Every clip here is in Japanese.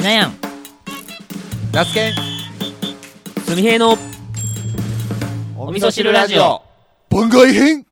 しなやん。ラスケン。すみへいの。お味噌汁ラジオ。番外編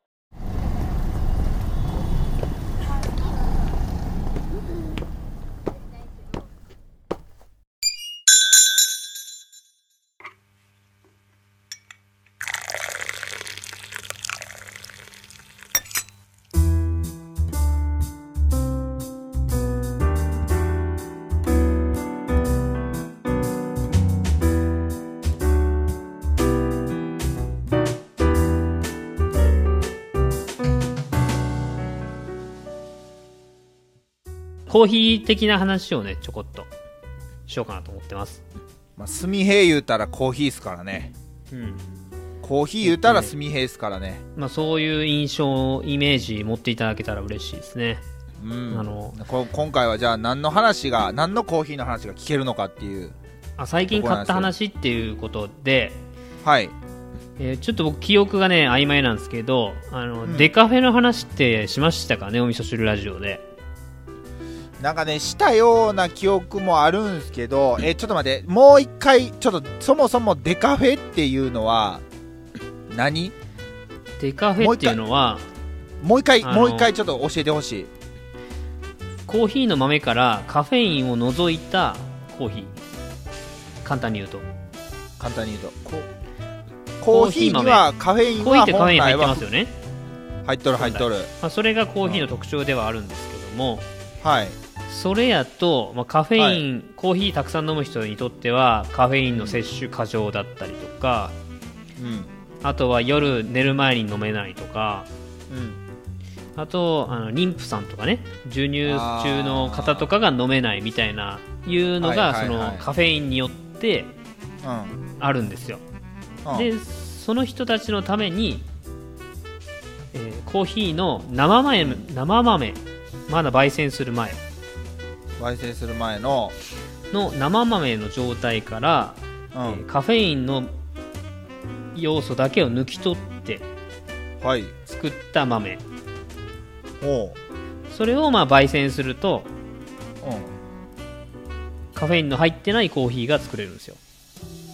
コーヒー的な話をねちょこっとしようかなと思ってます。まあ、スミヘイ言うたらコーヒーっすからね。うん。コーヒー言うたらスミヘイっすからね。まあそういう印象イメージ持っていただけたら嬉しいですね。うん。あのこ今回はじゃあ何の話が何のコーヒーの話が聞けるのかっていう。あ最近買った話っていうことで、はい。えーちょっと僕記憶がね曖昧なんですけどあの、うん。デカフェの話ってしましたかねお味噌汁ラジオでなんかねしたような記憶もあるんすけどえちょっと待ってもう一回ちょっとそもそもデカフェっていうのは何？デカフェっていうのはもう一回あのもう一回ちょっと教えてほしい。コーヒーの豆からカフェインを除いたコーヒー。簡単に言うと。簡単に言うと。こコーヒーにはカフェインコーヒーはってカフェイン入ってますよね、入っとる入っとる。まあ、それがコーヒーの特徴ではあるんですけども。はいそれやと、まあ、カフェイン、コーヒーたくさん飲む人にとってはカフェインの摂取過剰だったりとかうん。あとは夜寝る前に飲めないとかうん。あとあの妊婦さんとかね授乳中の方とかが飲めないみたいないうのが、はいはいはい。そのカフェインによってうん。あるんですよ、うん。でその人たちのために、えーコーヒーの生豆生豆まだ焙煎する前焙煎する前のの生豆の状態から、うん、えーカフェインの要素だけを抜き取ってはい。作った豆。おう。それをまあ焙煎するとうん。カフェインの入ってないコーヒーが作れるんですよ。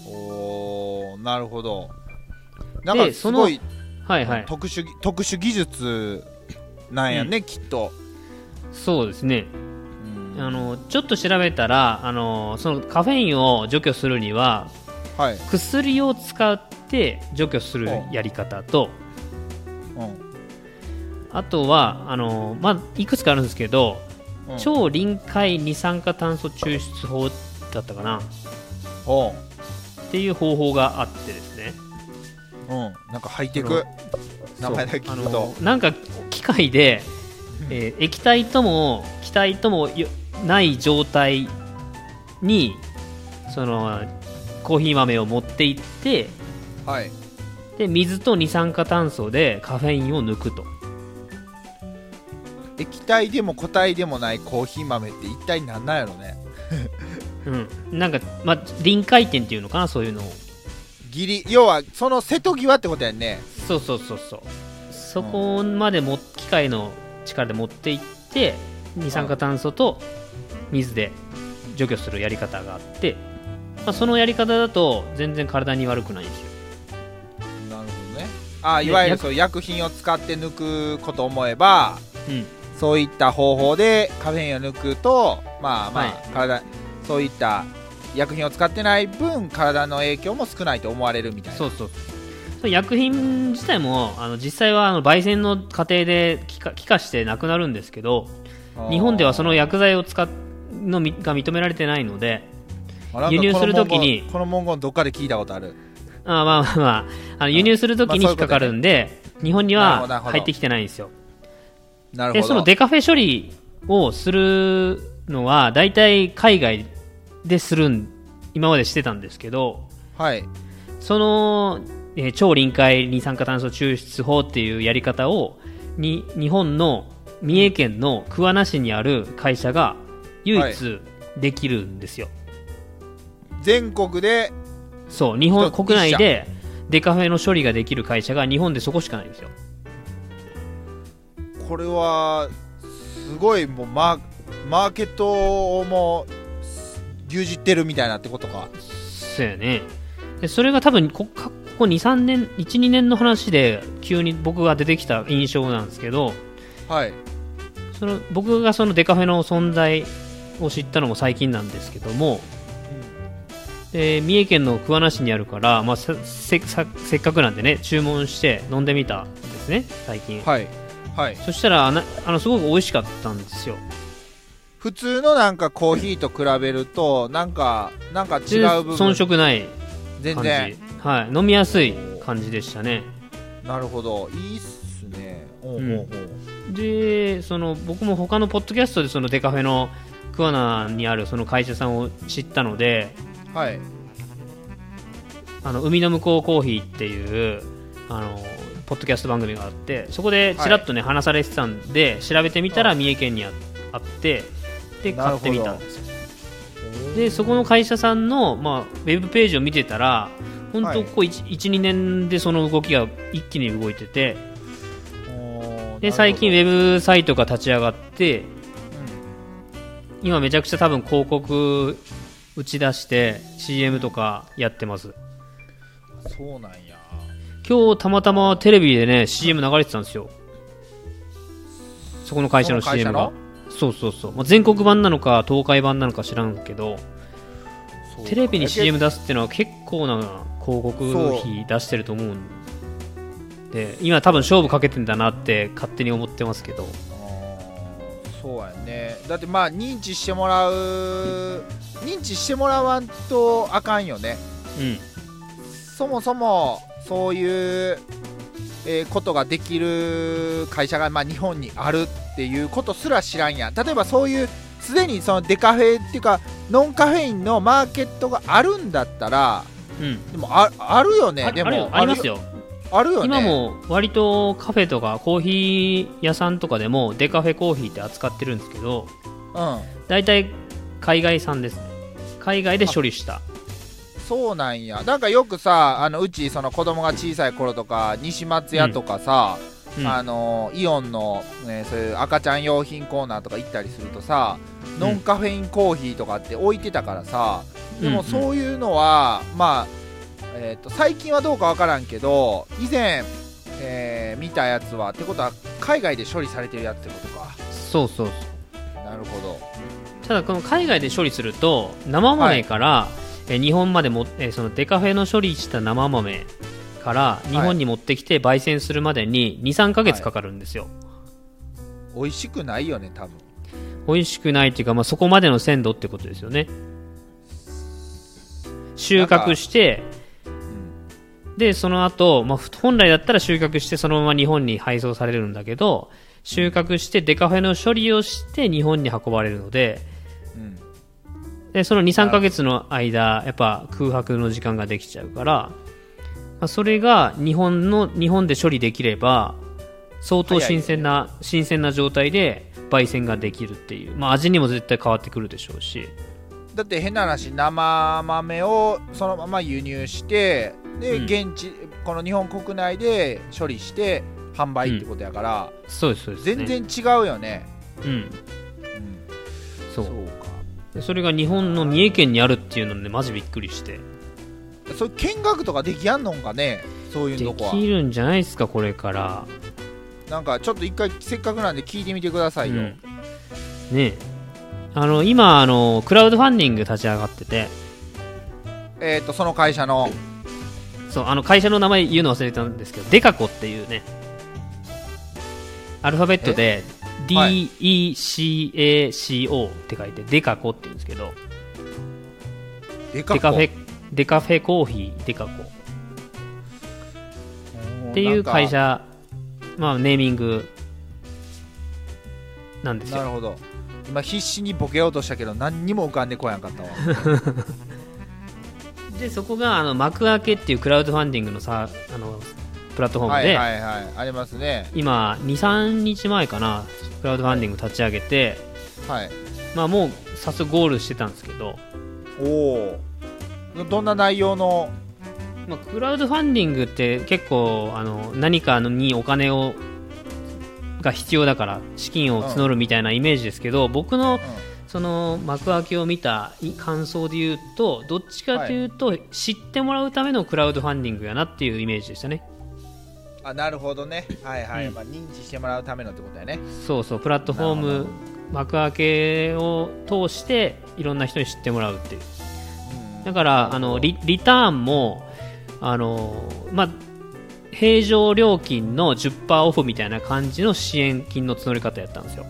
おーなるほど。なんかですごいはいはい。特殊ぎ特殊技術なんやね、きっと、そうですね。うんあのちょっと調べたらあのそのカフェインを除去するにははい、薬を使って除去するやり方とうん。あとはあの、まあ、いくつかあるんですけど、うん、超臨界二酸化炭素抽出法だったかな。おう。っていう方法があってですね。うん。なんかハイテク？名前だけ聞くと。なんか機械で、えー液体とも気体ともよない状態にそのコーヒー豆を持っていってはい。で水と二酸化炭素でカフェインを抜くと。液体でも固体でもないコーヒー豆って一体何なんやろね。うん、なんか、まあ、臨界点っていうのかなそういうのを。ギリ要はその瀬戸際ってことやんね。そうそうそうそう。そこまでも機械の力で持っていって二酸化炭素と水で除去するやり方があって、まあ、そのやり方だと全然体に悪くないんですよ。なるほどね。あでいわゆる薬。そう薬品を使って抜くこと思えばうん。そういった方法でカフェインを抜くとまあまあ、はい。体そういった薬品を使ってない分体の影響も少ないと思われるみたいな。そうそう。そう薬品自体もあの実際はあの焙煎の過程で気化気化してなくなるんですけど日本ではその薬剤を使っのみが認められてないので輸入するときにこの文言どっかで聞いたことある。あーまあまあまああの輸入するときに引っかかるんで、日本にはなるほどなるほど。入ってきてないんですよ。なるほど。でそのデカフェ処理をするのは大体海外でするん今までしてたんですけどはい。その、えー超臨界二酸化炭素抽出法っていうやり方をに日本の三重県の桑名市にある会社が唯一できるんですよ、全国でそう日本国内でデカフェの処理ができる会社が日本でそこしかないんですよ。これはすごいもうマーマーケットをもう牛耳ってるみたいなってことか？そうやね。でそれが多分こここ23年12年の話で急に僕が出てきた印象なんですけどはいその僕がそのデカフェの存在を知ったのも最近なんですけども、えー三重県の桑名市にあるから、まあ、せせっかくなんでね注文して飲んでみたんですね最近、はい。はい。そしたらあのすごく美味しかったんですよ。普通のなんかコーヒーと比べるとなんかなんか違う部分。遜色ない感じ、全然はい、飲みやすい感じでしたね。なるほど。いいっすうほうほうでその僕も他のポッドキャストでそのデカフェの桑名にあるその会社さんを知ったのではい。あの海の向こうコーヒーっていうあのポッドキャスト番組があってそこでちらっとね、話されてたんで調べてみたら三重県にああってで買ってみたんですよ。でそこの会社さんの、まあ、ウェブページを見てたら本はい。当ここ12、年でその動きが一気に動いててで最近ウェブサイトが立ち上がってほど今めちゃくちゃ多分広告打ち出して CM とかやってます。うんそうなんや。今日たまたまテレビでね CM 流れてたんですよ。そこの会社の CM のが。そうそうそう、まあ、全国版なのか東海版なのか知らんけどテレビに CM 出すっていうのは結構な広告費出してると思うんで今多分勝負かけてんだなって勝手に思ってますけど。そうやね。だってまあ認知してもらう認知してもらわんとあかんよね。うん。そもそもそういう、えーことができる会社が、まあ、日本にあるっていうことすら知らんやん。例えばそういうすでにそのデカフェっていうかノンカフェインのマーケットがあるんだったらうん。でもああるよね。でもよ。ありますよあるよね。今も割とカフェとかコーヒー屋さんとかでもデカフェコーヒーって扱ってるんですけどうん。大体海外産ですね。海外で処理した。そうなんや。なんかよくさあのうちその子供が小さい頃とか西松屋とかさ、うん。あのイオンの、ね、そういう赤ちゃん用品コーナーとか行ったりするとさ、ノンカフェインコーヒーとかって置いてたからさでもうん。そういうのは、まあ、えー、と最近はどうかわからんけど以前、えー見たやつはってことは海外で処理されてるやつってことか。そうそうそう。なるほど。ただこの海外で処理すると生豆から、え日本までも、えそのデカフェの処理した生豆から日本に持ってきて焙煎するまでに23ヶ月かかるんですよ、美味しくないよね多分。美味しくないっていうか、まあ、そこまでの鮮度ってことですよね。収穫してうんでその後、まあ本来だったら収穫してそのまま日本に配送されるんだけど収穫してデカフェの処理をして日本に運ばれるのでうん。でその23ヶ月の間やっぱ空白の時間ができちゃうから、まあ、それが日本の日本で処理できれば相当新鮮な、新鮮な状態で焙煎ができるっていう、まあ、味にも絶対変わってくるでしょうしだって変な話生豆をそのまま輸入してで、うん。現地この日本国内で処理して販売ってことやから、そうですそうです、ね、全然違うよね、うん。うん、そう。そうでそれが日本の三重県にあるっていうのでマジびっくりして。かそういう見学とかできやんのんかね？そういうでとこは。きるんじゃないですかこれから、なんかちょっと一回せっかくなんで聞いてみてくださいよ、うん。ねえあの今あのクラウドファンディング立ち上がってて。えっ、とその会社の。そうあの会社の名前言うの忘れたんですけどデカコっていうね。アルファベットではい。DECACO って書いてデカコって言うんですけど。デカデカフェデカフェコーヒーデカコ。っていう会社まあネーミングなんですよ。なるほど今必死にボケようとしたけど何にも浮かんでこやんかったわ。でそこがあの幕開けっていうクラウドファンディングのさあのプラットフォームで、はいはいはいありますね。今23日前かなクラウドファンディング立ち上げて、はい。まあ、もう早速ゴールしてたんですけど、おおどんな内容の？まあ、クラウドファンディングって結構あの何かにお金をが必要だから資金を募るみたいなイメージですけど僕のその幕開けを見た感想で言うとどっちかというと、知ってもらうためのクラウドファンディングやなっていうイメージでしたね。あなるほどね。はいはい、うん。まあ、認知してもらうためのってことだよね。そうそう。プラットフォーム幕開けを通していろんな人に知ってもらうっていう。うん。だからあのリリターンもあのまあ平常料金の10%オフみたいな感じの支援金の募り方やったんですよ。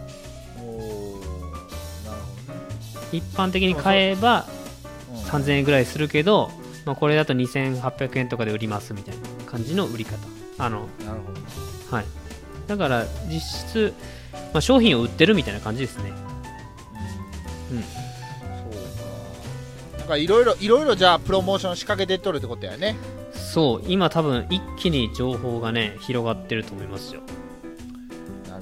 一般的に買えばうん。3000円ぐらいするけど、まあ、これだと2800円とかで売りますみたいな感じの売り方。あのなるほど。はい。だから実質、まあ、商品を売ってるみたいな感じですね。うん。そうか。なんかいろいろいろいろじゃあプロモーション仕掛けてっとるってことやねそう今多分一気に情報がね広がってると思いますよ。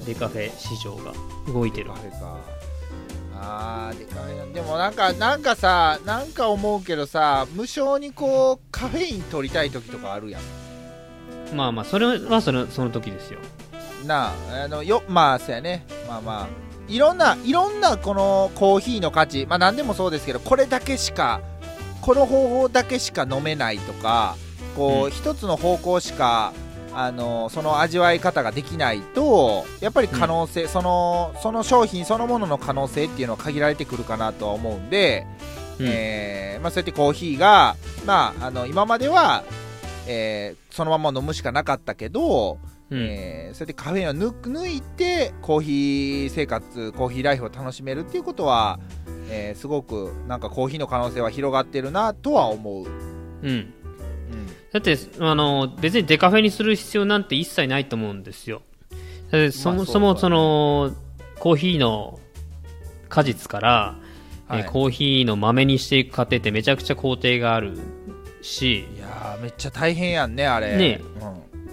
デカフェ市場が動いてる。カフェか。あーデカフェな。でもなんかなんかさなんか思うけどさ無償にこうカフェイン取りたい時とかあるやん。まあまあそれはそのその時ですよ。なああのよまあそうやね。まあまあ。いろんないろんなこのコーヒーの価値まあ何でもそうですけどこれだけしかこの方法だけしか飲めないとかこう、うん。一つの方向しかあのその味わい方ができないとやっぱり可能性、そのその商品そのものの可能性っていうのは限られてくるかなとは思うんで、うん。えーまあ、そうやってコーヒーが、まあ、あの今までは、えーそのまま飲むしかなかったけど、うん。えーそうやってカフェインを抜く抜いてコーヒー生活コーヒーライフを楽しめるっていうことは、えーすごくなんかコーヒーの可能性は広がってるなとは思う、うん、うんだってあの別にデカフェにする必要なんて一切ないと思うんですよ。だってそもそもそのコーヒーの果実から、はい。えーコーヒーの豆にしていく過程ってめちゃくちゃ工程があるし。いやーめっちゃ大変やんねあれ。ね。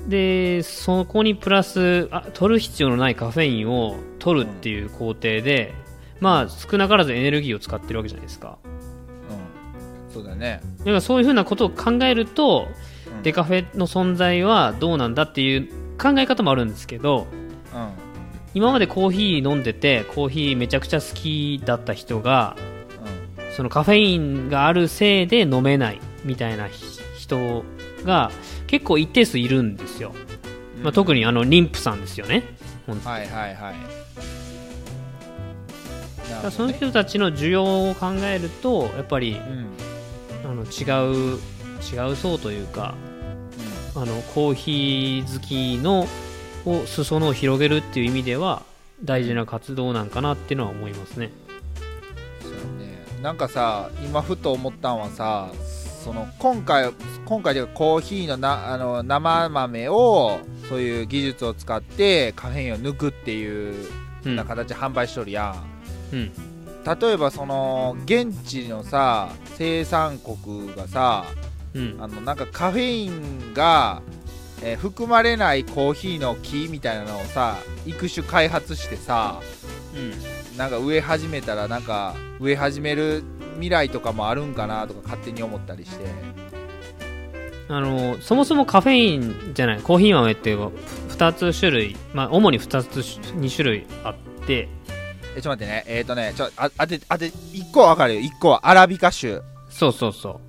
うん。でそこにプラスあ取る必要のないカフェインを取るっていう工程で、まあ少なからずエネルギーを使ってるわけじゃないですか。うん。そうだね、だからそういうふうなことを考えると、うんデカフェの存在はどうなんだっていう考え方もあるんですけどうん。今までコーヒー飲んでてコーヒーめちゃくちゃ好きだった人がそのカフェインがあるせいで飲めないみたいなひ人が結構一定数いるんですよ、うん。まあ、特にあの妊婦さんですよね。はいはいはい。その人たちの需要を考えるとやっぱりうん。あの違う違う層というかあのコーヒー好きのを裾野を広げるっていう意味では大事な活動なんかなっていうのは思いますね。そうね。なんかさ今ふと思ったんはさその今回今回でコーヒーのなあの生豆をそういう技術を使ってカフェインを抜くっていううん。な形で販売しとるやん、うん。例えばその現地のさ生産国がさうん。あのなんかカフェインが、えー含まれないコーヒーの木みたいなのをさ育種開発してさなんか植え始めたらなんか植え始める未来とかもあるんかなとか勝手に思ったりして。あのそもそもカフェインじゃないコーヒー豆っていう2つ種類、まあ、主に2つ2種類あって。えちょっと待ってね。えっ、ー、とねちょあ当て当て1個は分かるよ。1個はアラビカ種。そうそうそ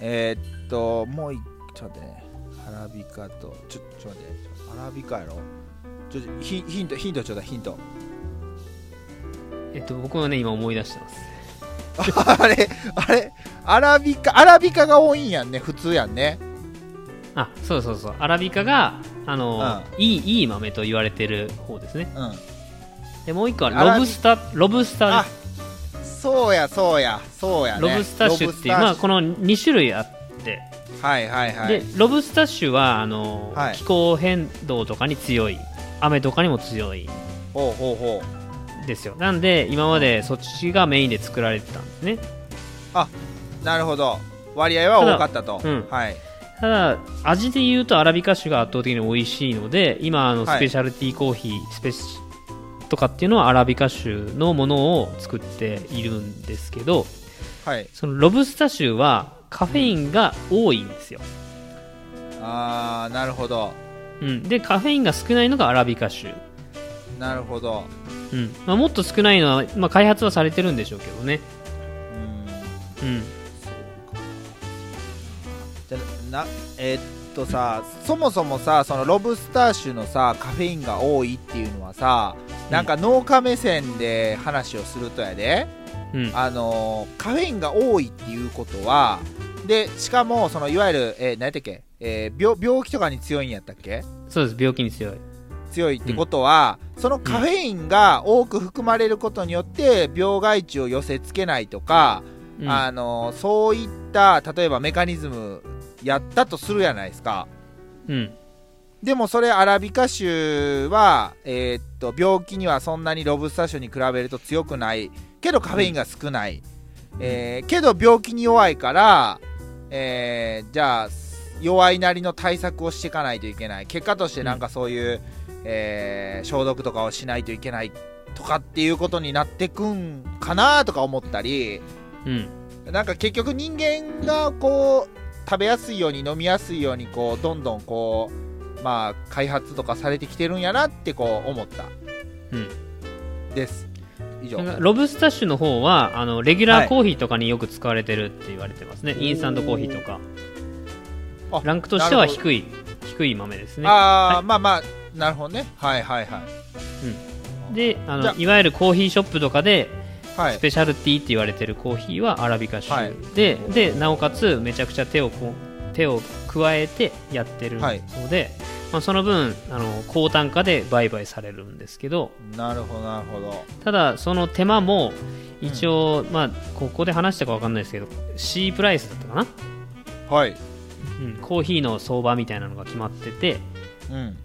えー、っともう一ちょっと待ってね。アラビカとちょちょっと待って。アラビカやろ？ちょヒヒントヒントちょうだいヒント。う、えっと、僕はね今思い出してます。あ れあれ？アラビカアラビカが多いんやんね。普通やんね。あそうそうそう。アラビカがあの、いいいい豆と言われてる方ですね。うん。でもう一個はロブスターロブスター。あそうやそうや。そうやね。ロブスタッシュっていう、まあ、この2種類あって、はいはいはい。でロブスタッシュはあの、はい。気候変動とかに強い。雨とかにも強い。ほうほうほう。ですよ。なんで今までそっちがメインで作られてたんですね。なるほど。割合は多かったと、うんはい。ただ味で言うとアラビカ種が圧倒的に美味しいので今あのはい。スペシャルティーコーヒー、スペシとかっていうのはアラビカ種のものを作っているんですけどはい。そのロブスタ種はカフェインが多いんですよ、あーなるほど。うん、でカフェインが少ないのがアラビカ種なるほど。うん。まあ、もっと少ないのは、まあ、開発はされてるんでしょうけどね。うん。うん。そうか。じゃなえーっとさそもそもさそのロブスター種のさカフェインが多いっていうのはさなんか農家目線で話をするとやで、うん。あのーカフェインが多いっていうことはでしかもそのいわゆる、えー、何やったっけ、えー病病気とかに強いんやったっけ？そうです病気に強い。強いってことは、そのカフェインが多く含まれることによって病害虫を寄せつけないとか、うん。あのそういった例えばメカニズムやったとするやないですか。うん。でもそれアラビカ種は、えーっと病気にはそんなにロブスター種に比べると強くないけどカフェインが少ない、えーけど病気に弱いから、えーじゃあ弱いなりの対策をしていかないといけない。結果としてなんかそういう、えー消毒とかをしないといけないとかっていうことになってくんかなとか思ったりうん。なんか結局人間がこう食べやすいように飲みやすいようにこうどんどんこうまあ開発とかされてきてるんやなってこう思った。うん。です以上。ロブスタッシュの方はあのレギュラはい。ーコーヒーとかによく使われてるって言われてますね、インスタントコーヒーとか。あランクとしては低い低い豆ですね。ああ、はい。まあまあなるほどね。はいはいはい。であじゃのいわゆるコーヒーショップとかではい。スペシャルティーって言われてるコーヒーはアラビカ種、はい。ででなおかつめちゃくちゃ手をこう手を加えてやってるはい。ので、まあ、その分あの高単価で売買されるんですけどなるほどなるほど。ただその手間も一応、まあここで話したかわかんないですけど C プライスだったかな、はい。うん、コーヒーの相場みたいなのが決まってて、うん。うん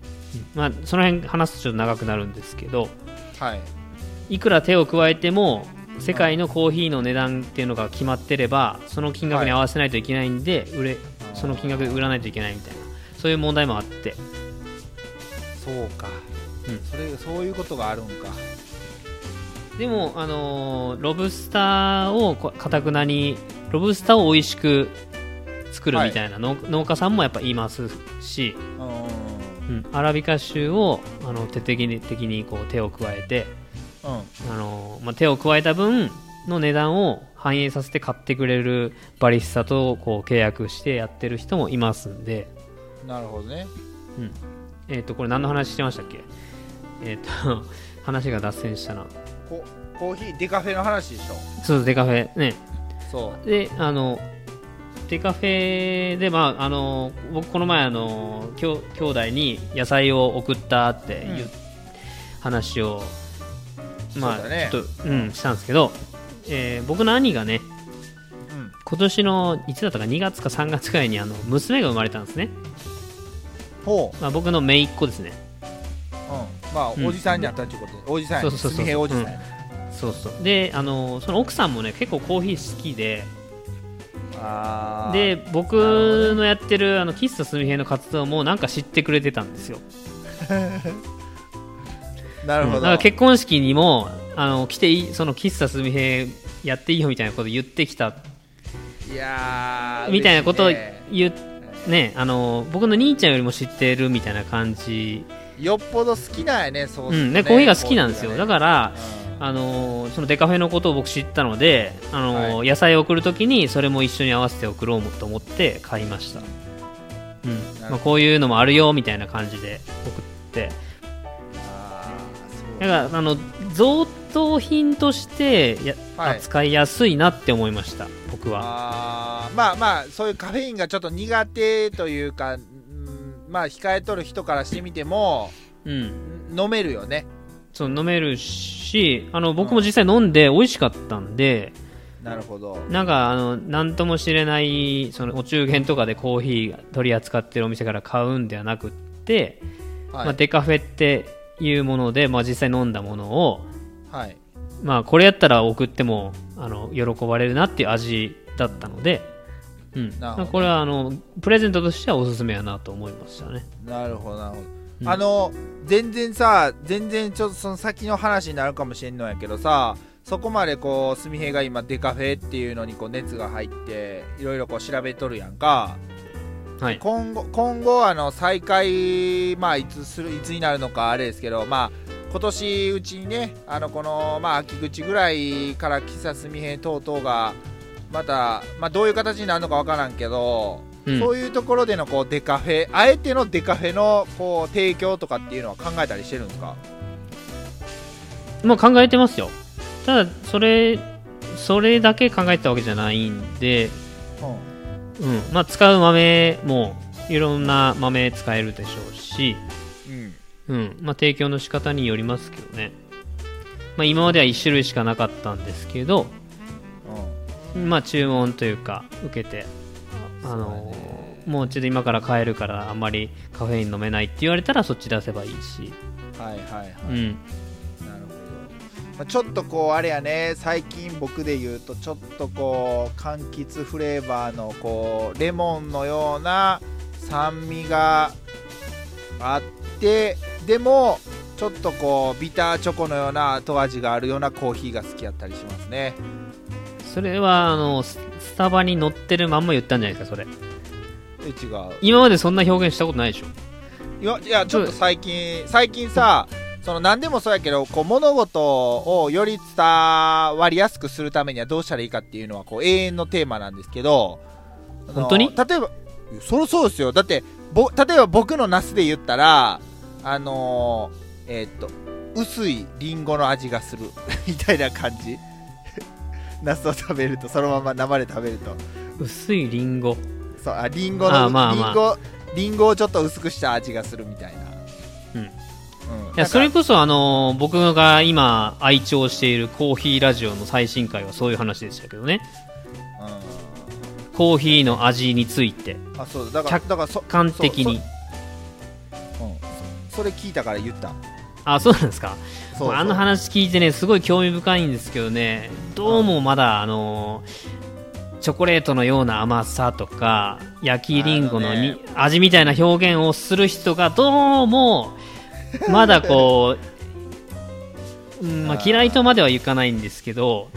まあ、その辺話すとちょっと長くなるんですけどはい。いくら手を加えても世界のコーヒーの値段っていうのが決まってればその金額に合わせないといけないんで、売れその金額で売らないといけないみたいなそういう問題もあってそうか、うん。それそういうことがあるんか。でも、あのーロブスターをこかたくなにロブスターを美味しく作るみたいな農,、農家さんもやっぱいますし、ううん、アラビカ種をあの徹底的にこう手を加えて、んうん。あのーまあ、手を加えた分の値段を反映させて買ってくれるバリスタとこう契約してやってる人もいますんで、なるほどねえっとこれ何の話してましたっけ？えっ、と 話が脱線したな。ココーヒーデカフェの話でしょ？そうデカフェ。ね。そであのデカフェでまああの僕この前あのきょ兄弟に野菜を送ったっていう、うん話をまあ、ちょっとうんしたんですけど、えー僕の兄がねううん。今年のいつだったか2月か3月くらいにあの娘が生まれたんですね、ほまあ、僕の姪っ子ですね。ううん。まあ、うん。おじさんになったっていうこと。でおじさんや。そうそうそうすみへいおじさんや。ねそうそう。であのその奥さんもね結構コーヒー好きで。あー。で僕のやってるあの喫茶すみへいの活動もなんか知ってくれてたんですよ。なるほど、うん。だから結婚式にもあの来ていいその喫茶すみへいやっていいよみたいなこと言ってきた。いやーみたいなことを嬉しいね言うねあの僕の兄ちゃんよりも知ってるみたいな感じ、よっぽど好きなんやねそうするとうんね、コーヒーが好きなんですよ。だら、からうん。あのそのデカフェのことを僕知ったのであの、は野菜を送るときにそれも一緒に合わせて送ろうと思って買いました、うん。まあ、こういうのもあるよみたいな感じで送ってだからあの贈答品としてや、はい。扱いやすいなって思いました僕は。あーまあまあそういうカフェインがちょっと苦手というか、うんまあ控えとる人からしてみてもうん。飲めるよね。そう飲めるしあの僕も実際飲んで美味しかったんで、なるほど。なんかあの何とも知れないそのお中元とかでコーヒー取り扱ってるお店から買うんではなくって、はい、まあ、デカフェっていうもので、まあ、実際飲んだものを、はい、まあ、これやったら送ってもあの喜ばれるなっていう味だったので、うん、なるほど。これはあのプレゼントとしてはおすすめやなと思いましたね。なるほどなるほど、うん。あの全然さ全然ちょっとその先の話になるかもしれんのやけどさそこまでこうすみへいが今デカフェっていうのにこう熱が入っていろいろこう調べとるやんかはい、今後今後あの再開まあいつするいつになるのかあれですけどまあ今年うちにねあのこの、まあ、秋口ぐらいから喫茶すみへ等々がまた、まあ、どういう形になるのか分からんけど、うん。そういうところでのこうデカフェあえてのデカフェのこう提供とかっていうのは考えたりしてるんですか？まあ考えてますよ。ただそれそれだけ考えてたわけじゃないんで、うんまあ、使う豆もいろんな豆使えるでしょうし、うん。うんまあ、提供の仕方によりますけどね、まあ、今までは1種類しかなかったんですけど、まあ、注文というか受けてあのもうちょっと今から帰るからあんまりカフェイン飲めないって言われたらそっち出せばいいし、はいはいはい、うん、まあ、ちょっとこうあれやね最近僕で言うとちょっとこう柑橘フレーバーのこうレモンのような酸味があってでもちょっとこうビターチョコのような後味があるようなコーヒーが好きやったりしますね。それはあのススタバに載ってるまんま言ったんじゃないですかそれ。え違う。今までそんな表現したことないでしょ。いやいやちょっと最近最近さその何でもそうやけどこう物事をより伝わりやすくするためにはどうしたらいいかっていうのはこう永遠のテーマなんですけど本当に？例えばそそうですよだってぼ例えば僕のナスで言ったらあのーえーっと薄いリンゴの味がする みたいな感じ。ナスを食べるとそのまま生で食べると。薄いリンゴ？そうあリンゴのリンゴリンゴをちょっと薄くした味がするみたいな。うんうんいやそれこそあの僕が今愛聴しているコーヒーラジオの最新回はそういう話でしたけどね。うコーヒーの味について。ん、あそうだからからそ完璧に。そ,、うん、そそれ聞いたから言った。あそうなんですか。そうあの話聞いてねすごい興味深いんですけどね。どうもまだあのチョコレートのような甘さとか焼きりんごのに、味みたいな表現をする人がどうも まだこう、うんまあ、嫌いとまではいかないんですけど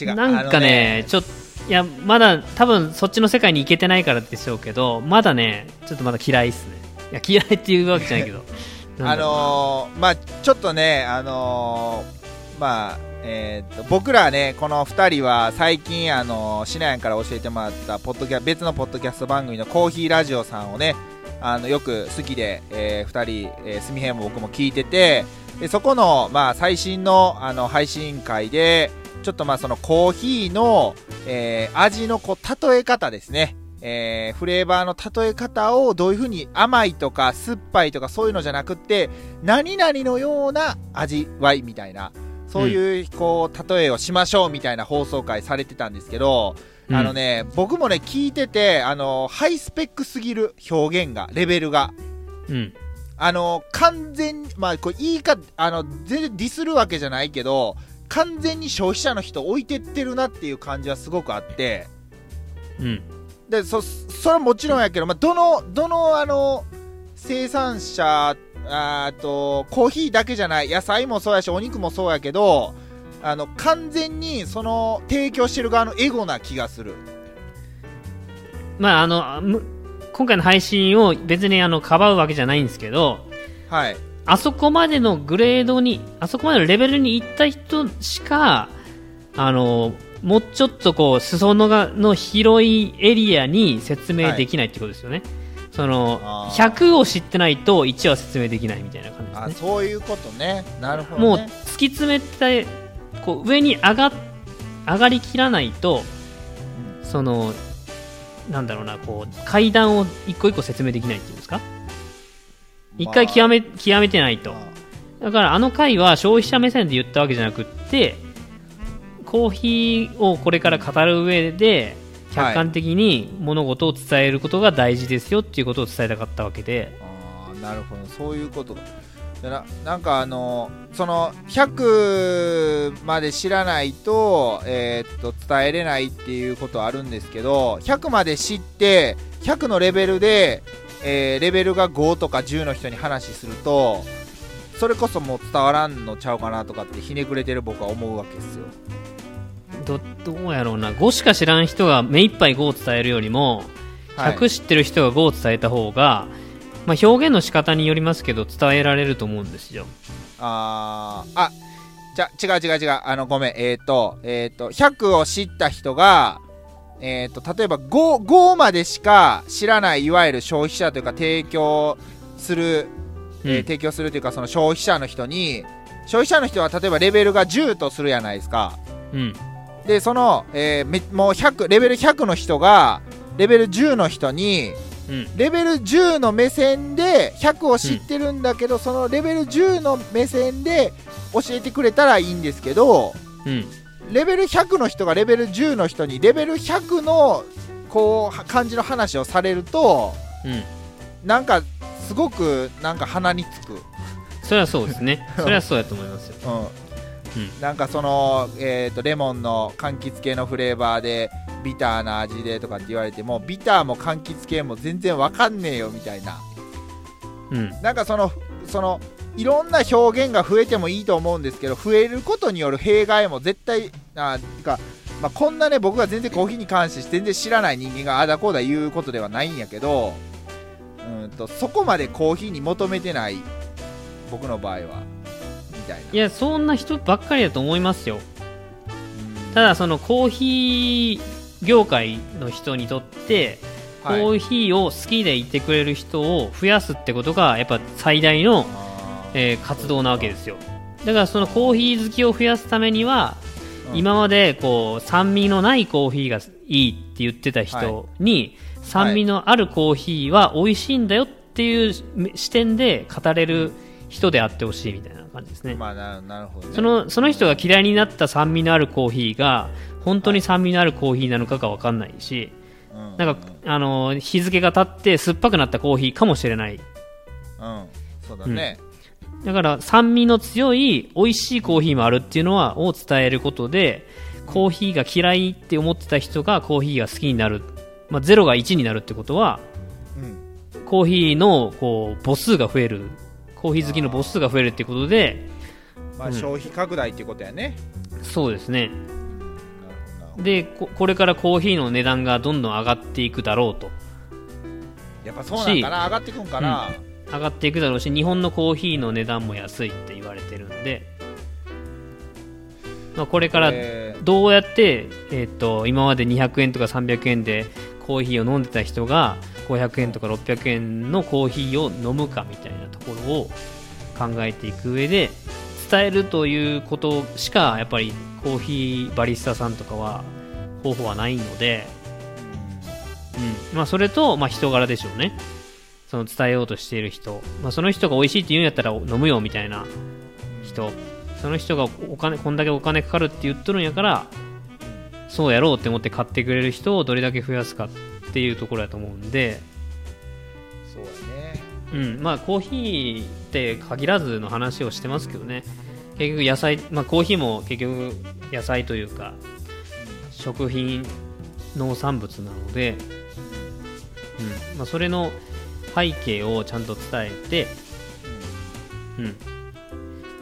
なんかねあのちょっといやまだ多分そっちの世界に行けてないからでしょうけどまだねちょっとまだ嫌いっすね。いや嫌いっていうわけじゃないけど。あのーまあちょっとねあのーまあえーっと僕らねこの2人は最近あのーシナヤンから教えてもらったポッドキャ別のポッドキャスト番組のコーヒーラジオさんをねあのよく好きで、え2人、えー、すみへんも僕も聞いててでそこの、まあ、最新のあの配信会でちょっとまあそのコーヒーの、えー味のこう例え方ですね、えーフレーバーの例え方をどういうふうに甘いとか酸っぱいとかそういうのじゃなくって何々のような味わいみたいなそういうこう例えをしましょうみたいな放送回されてたんですけど、うんあのね僕もね聞いててあのハイスペックすぎる表現がレベルが。うん。あの完全にまあこれ言い方あの全然ディスるわけじゃないけど完全に消費者の人置いてってるなっていう感じはすごくあって。うん。でそそれはもちろんやけど、まあ、どのどのあの生産者あーとコーヒーだけじゃない野菜もそうやしお肉もそうやけどあの完全にその提供してる側のエゴな気がする。まああのむ今回の配信を別にあのかばうわけじゃないんですけどはい。あそこまでのグレードにあそこまでのレベルに行った人しかあのもうちょっとこう裾野がの広いエリアに説明できないってことですよね、そのあー。100を知ってないと1は説明できないみたいな感じあですね。そういうことね。なるほもうどね突き詰めてこう上に上が上がりきらないとそのなんだろうなこう階段を一個一個説明できないっていうんですか？一回極め極めてないと。まあだからあの回は消費者目線で言ったわけじゃなくってコーヒーをこれから語る上で客観的に物事を伝えることが大事ですよっていうことを伝えたかったわけで、あーなるほど。そういうことかでななんかあのその100まで知らないと,、えーっと伝えれないっていうことはあるんですけど100まで知って100のレベルで、えーレベルが5とか10の人に話するとそれこそもう伝わらんのちゃうかなとかってひねくれてる僕は思うわけですよ。どどうやろうな。5しか知らん人が目いっぱい5を伝えるよりもはい。100知ってる人が5を伝えた方が、まあ、表現の仕方によりますけど伝えられると思うんですよ。あーあじゃ違う違う違う。あのごめん。えっ、とえっ、と100を知った人がえっ、と例えば 5, 5までしか知らないいわゆる消費者というか提供する、えーうん。提供するというかその消費者の人に消費者の人は例えばレベルが10とするやないですか。うん。でその、えーめもう100レベル100の人がレベル10の人にうんレベル10の目線で100を知ってるんだけど、そのレベル10の目線で教えてくれたらいいんですけどうん。レベル100の人がレベル10の人にレベル100のこうは感じの話をされるとうん。なんかすごくなんか鼻につく、それはそうですね。それはそうやと思いますよなんかその、えー、とレモンの柑橘系のフレーバーでビターな味でとかって言われてもビターも柑橘系も全然わかんねえよみたいな。うん。なんかそのそのいろんな表現が増えてもいいと思うんですけど増えることによる弊害も絶対あてか、まあ、こんなね僕が全然コーヒーに関して全然知らない人間があだこうだ言うことではないんやけどうんとそこまでコーヒーに求めてない僕の場合はみたいな。いやそんな人ばっかりだと思いますよ。うん。ただそのコーヒー業界の人にとってコはい。ーヒーを好きでいてくれる人を増やすってことがやっぱ最大の、えー活動なわけですよ。だからそのコーヒー好きを増やすためには、うん。今までこう酸味のないコーヒーがいいって言ってた人に、酸味のあるコーヒーは美味しいんだよっていう視点で語れる人であってほしいみたいな感じですね、まあななるほど、ね、そのその人が嫌いになった酸味のあるコーヒーが本当に酸味のあるコーヒーなのかが分かんないし、うん、なんかあの日付が経って酸っぱくなったコーヒーかもしれない。うん。そうだね、だから酸味の強い美味しいコーヒーもあるっていうのはを伝えることでコーヒーが嫌いって思ってた人がコーヒーが好きになる、まあ、0が1になるってことはうん。コーヒーのこう母数が増えるコーヒー好きの母数が増えるってことでまあ、うん。消費拡大っていうことやね、そうですね。でここれからコーヒーの値段がどんどん上がっていくだろうと。やっぱそうなんかな。上がっていくんかな、上がっていくだろうし日本のコーヒーの値段も安いって言われてるんで、まあ、これからえどうやって、えー、と今まで200円とか300円でコーヒーを飲んでた人が500円とか600円のコーヒーを飲むかみたいなところを考えていく上で伝えるということしかやっぱりコーヒーバリスタさんとかは方法はないので、うん。まあ、それと、まあ、人柄でしょうね。その伝えようとしている人、まあ、その人が美味しいって言うんやったら飲むよみたいな人。その人がお金こんだけお金かかるって言っとるんやからそうやろうって思って買ってくれる人をどれだけ増やすか。っていうところだと思うんで、そうやね。うん、まあコーヒーって限らずの話をしてますけどね。結局野菜、まあ、コーヒーも結局野菜というか食品農産物なので、うん。まあ、それの背景をちゃんと伝えて、うん、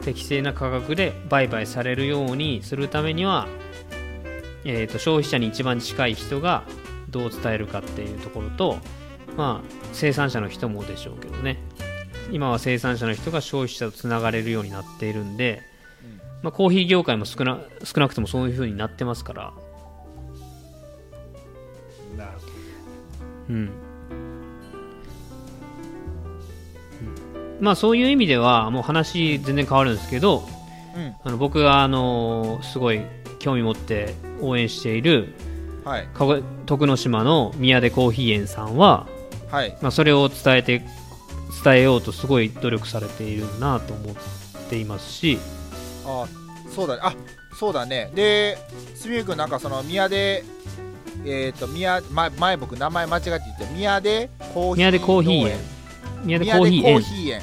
適正な価格で売買されるようにするためには、えー、と消費者に一番近い人がどう伝えるかっていうところと、まあ、生産者の人もでしょうけどね。今は生産者の人が消費者とつながれるようになっているんで、まあ、コーヒー業界も少な少なくともそういう風になってますから、うんなるほど。うん。うん。まあそういう意味ではもう話全然変わるんですけどうん。あの僕があのすごい興味持って応援しているはい。徳之島の宮出コーヒー園さんは、はい。まあ、それを伝えて伝えようとすごい努力されているなと思っていますし、あそうだね。あそうだね。ですみゆくんなんかその宮出えっ、と宮前前僕名前間違って言って宮出コーヒー宮出コーヒー園。宮出コーヒー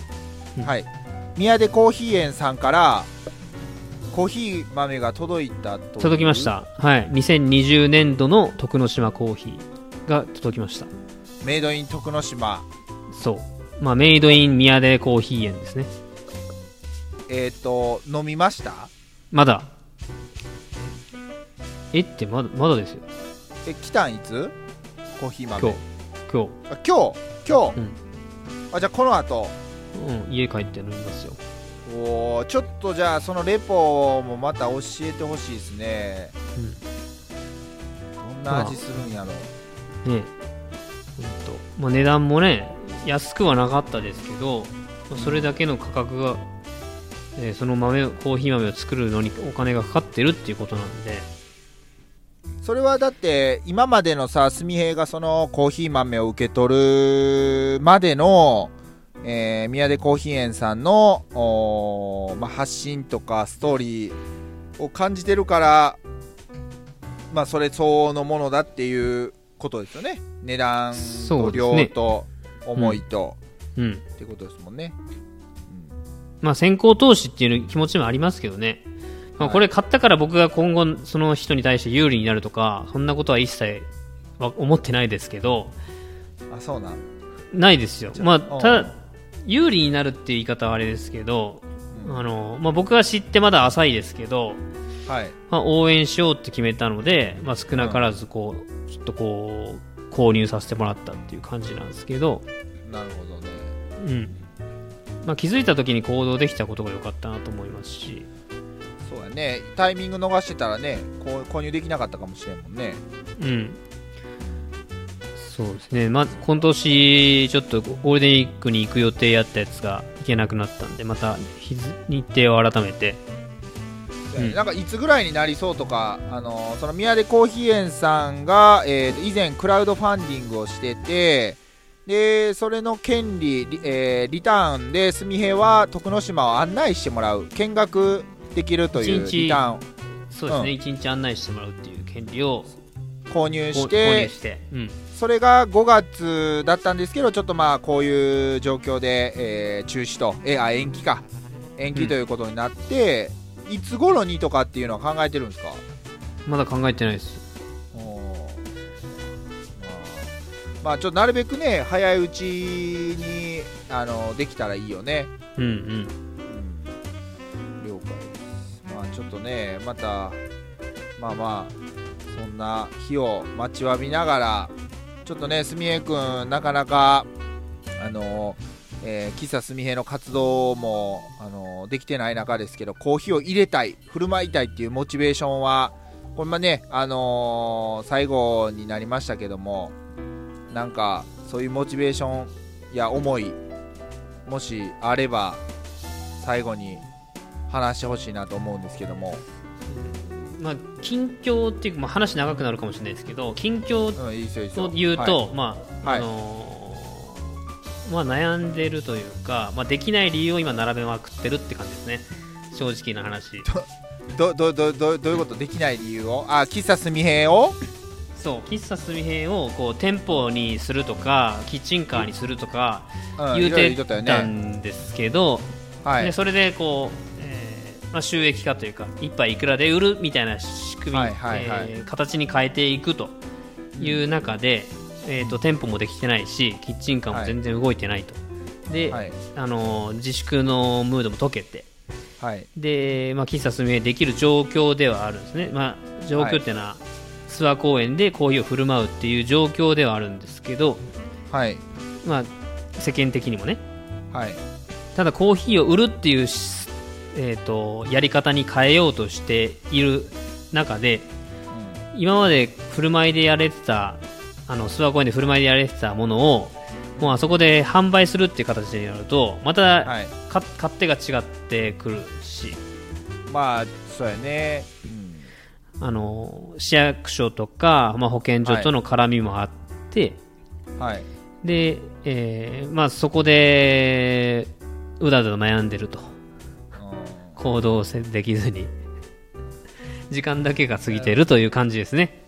園。はい。宮出コーヒー園さんからコーヒー豆が届いたと届きました。はい。2020年度の徳之島コーヒーが届きました。メイドイン徳之島。そう。まあメイドイン宮出コーヒー園ですね。えっ、と飲みました？まだ。えってまだまだですよ。え来たんいつ？コーヒー豆。今日。今日。あ今日？今日、うん。あじゃあこの後。うん、家帰って飲みますよおーちょっとじゃあそのレポもまた教えてほしいですね。うんどんな味するんやろね。ほんとまあ、値段もね安くはなかったですけどまあそれだけの価格が、えーその豆をコーヒー豆を作るのにお金がかかってるっていうことなんで。それはだって今までのさ純平がそのコーヒー豆を受け取るまでの、えー宮出コーヒー園さんの、まあ、発信とかストーリーを感じてるからまあそれ相応のものだっていうことですよね。値段と量と思いと、うん。ってことですもんね、まあ先行投資っていう気持ちもありますけどね、まあ、はい。これ買ったから僕が今後その人に対して有利になるとかそんなことは一切は思ってないですけど。うんあそうなん。ないですよ。まあうんただ有利になるっていう言い方はあれですけどうん。あの、まあ、僕が知ってまだ浅いですけど、はい。まあ、応援しようって決めたので、まあ、少なからずこう、ちょっとこう購入させてもらったっていう感じなんですけど、なるほどね。うん。まあ、気づいた時に行動できたことが良かったなと思いますし、そうやね。タイミング逃してたらね購入できなかったかもしれんもんね。うん、そうですね、まず今年ちょっとゴールデンウィークに行く予定やったやつが行けなくなったんで、また日付日程を改めて、うん。なんかいつぐらいになりそうとか、あのその宮出コーヒー園さんが、えー以前クラウドファンディングをしててでそれの権利リ,、えーリターンで純平は徳之島を案内してもらう見学できるというリターンを。そうですね、う一日案内してもらうっていう権利を購入し購購入てして、うん、それが5月だったんですけどちょっとまあこういう状況で、えー中止とえあ延期か。延期ということになって、いつ頃にとかっていうのは考えてるんですか？まだ考えてないです。まあちょっとなるべくね早いうちにあのできたらいいよね、うんうん。うん、了解です。まあちょっとねまたまあまあそんな日を待ちわびながらちょっとねすみへくんなかなかあのえー喫茶すみへの活動も、あのできてない中ですけどコーヒーを入れたい振る舞いたいっていうモチベーションはこれまね、あのー最後になりましたけどもなんかそういうモチベーションや思いもしあれば最後に話してほしいなと思うんですけども、まあ、近況っていうか、まあ、話長くなるかもしれないですけど、近況と言うと、まあ、はい。あのーまあ、悩んでるというか、まあ、できない理由を今並べまくってるって感じですね。正直な話。どどどどどういうこと？できない理由を？あ喫茶すみへを？そう、喫茶すみへをこう店舗にするとか、キッチンカーにするとか言うてたんですけど、はい。でそれでこう、えーまあ、収益化というか一杯いくらで売るみたいな仕組み、はいはいはい。えー形に変えていくという中で、えー、と店舗もできてないしキッチンカーも全然動いてないと、で、はい。あのー自粛のムードも解けてはい。で、まあ、喫茶すみへできる状況ではあるんですね、まあ、状況っていうのは、諏訪公園でコーヒーを振る舞うっていう状況ではあるんですけど、はい。まあ、世間的にもね。はい。ただコーヒーを売るっていうし、えー、とやり方に変えようとしている中で今まで振る舞いでやれてたあの諏訪公園で振る舞いでやれてたものをもうあそこで販売するっていう形になるとまた、はい。か勝手が違ってくるし。まあそうやね、うん。あの市役所とか、まあ、保健所との絡みもあって、はい。で、えーまあ、そこでうだうだ悩んでると。うん行動せできずに 時間だけが過ぎてるという感じですね。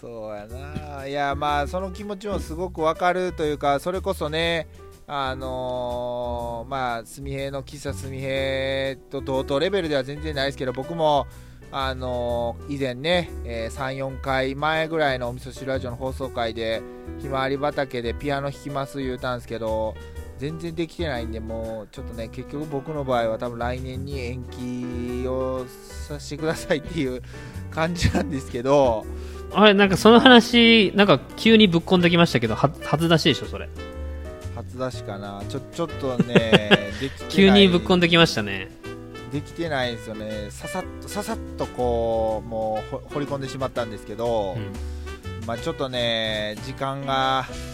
そうやないやまあその気持ちもすごくわかるというかそれこそねあのーまあすみへの喫茶すみへと同等レベルでは全然ないですけど僕もあのー以前ね、え34回前ぐらいのお味噌汁ラジオの放送回でひまわり畑でピアノ弾きます言うたんですけど全然できてないんでもうちょっとね結局僕の場合は多分来年に延期をさせてくださいっていう感じなんですけど。あれ、なんかその話、なんか急にぶっこんできましたけど、は初出しでしょ、それ。初初出しかな。ちょちょっとね でき急にぶっこんできましたね。できてないんですよね。ささっとささっとこうもうほ掘り込んでしまったんですけど、うん。まあちょっとね時間がだ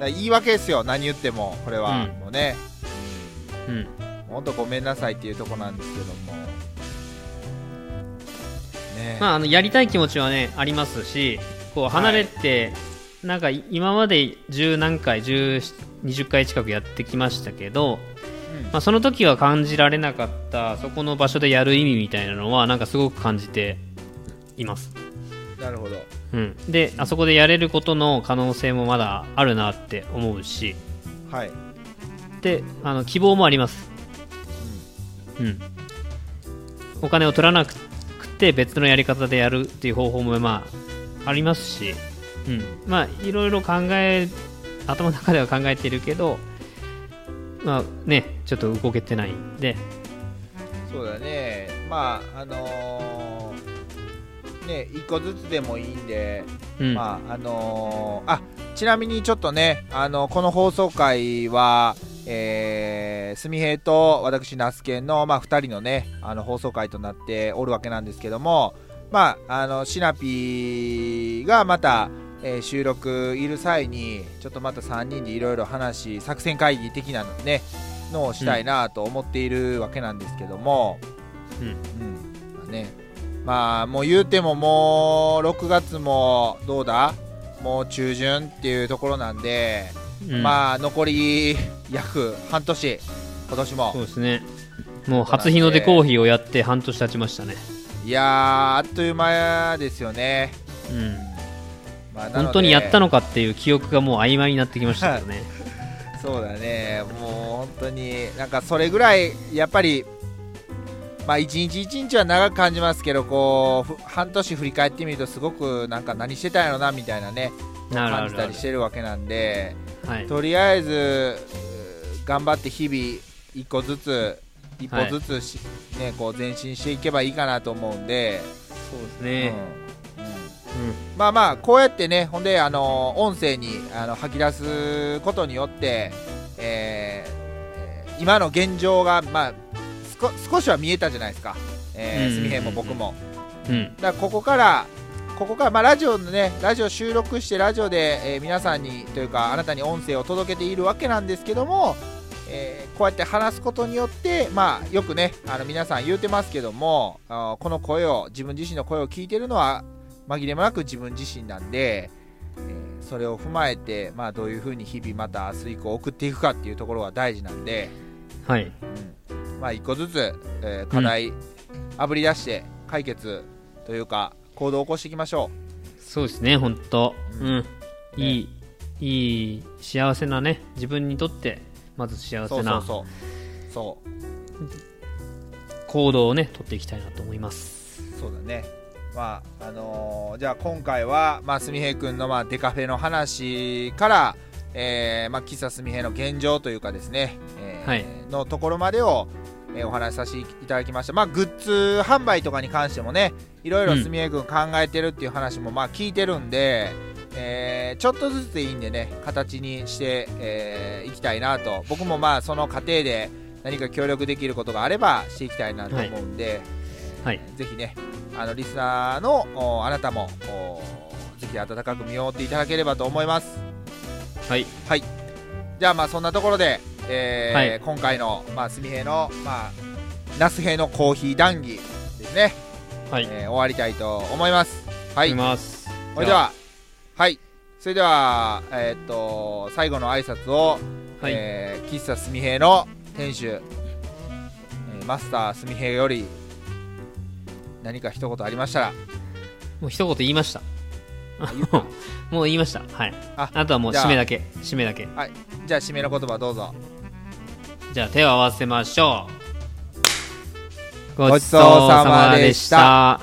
言い訳ですよ何言ってもこれは、うん。もうね。うん。本当ごめんなさいっていうとこなんですけども。ね。まあ、あのやりたい気持ちはねありますしこう離れて、なんか今まで十何回10 20回近くやってきましたけど、うん。まあ、その時は感じられなかったそこの場所でやる意味みたいなのはなんかすごく感じています、なるほどうん、であそこでやれることの可能性もまだあるなって思うし。はい、であの希望もあります、うん、お金を取らなくて別のやり方でやるっていう方法もまあありますし、うん、まあいろいろ考え頭の中では考えてるけどまあねちょっと動けてないんで。そうだね。まああのーね一個ずつでもいいんで、うん、まああのーあちなみにちょっとねあのこの放送回はえー、すみへいと私那須研の、まあ、2人のねあの放送回となっておるわけなんですけどもまああのシナピーがまた、えー収録いる際にちょっとまた3人でいろいろ話作戦会議的なのねのをしたいなと思っているわけなんですけども、うん。うん。まあねまあもう言うてももう6月もどうだ？もう中旬っていうところなんで、うん。まあ残り約半年。今年も。そうですね。もう初日の出コーヒーをやって半年経ちましたね。いやーあっという間ですよね、うん。まあ、本当にやったのかっていう記憶がもう曖昧になってきましたけどね。そうだね。もう本当になんかそれぐらいやっぱりまあ一日一日は長く感じますけどこうふ半年振り返ってみるとすごくなんか何してたんやろなみたいなね感じたりしてるわけなんではい。とりあえず頑張って日々一個ずつ一歩ずつし、ねこう前進していけばいいかなと思うんで、そうですうん。ね、うん。うん。まあまあこうやってねほんであの音声にあの吐き出すことによって、えーえー今の現状がまあ少少しは見えたじゃないですか、えー、うんすみへんも僕も。うん。だからここからここから、まあ、ラジオのねラジオ収録してラジオで、えー皆さんにというかあなたに音声を届けているわけなんですけども、えーこうやって話すことによって、まあ、よくねあの皆さん言うてますけどもこの声を自分自身の声を聞いてるのは紛れもなく自分自身なんで、えーそれを踏まえて、まあ、どういうふうに日々また明日以降送っていくかっていうところが大事なんで、はい。うんまあ、一個ずつ、えー課題あぶり出して解決というか行動を起こしていきましょそうですね本当。ううん。ん、いいいい幸せなね自分にとってまず幸せなそうそうそう。行動をね取っていきたいなと思います。そうだね。まああのーじゃあ今回は、まあ、すみへい君の、まあ、デカフェの話から、えーまあ、喫茶すみへいの現状というかですね、えーはい。のところまでを、えーお話しさせていただきました。まあグッズ販売とかに関してもねいろいろうん。すみへい君考えてるっていう話もまあ聞いてるんで、えーちょっとずつでいいんでね形にして、えーいきたいなと。僕もまあその過程で何か協力できることがあればしていきたいなと思うんで、はい。ぜひねあのリスナーのおあなたもおぜひ温かく見守っていただければと思いますはい。じゃあまあそんなところで、えーはい。今回の、まあ、すみへいの、まあ、ナスヘのコーヒー談義ですね、はい、えー終わりたいと思います。はい。それでははい。それではえーっと最後の挨拶を、はい、えー喫茶すみへいの店主、えーマスターすみへいより何か一言ありましたら。もう一言言いました もう言いました。はい。ああとはもう締めだけ。締めだけ。じゃあ締めの言葉どうぞ。じゃあ手を合わせましょう。ごちそうさまでした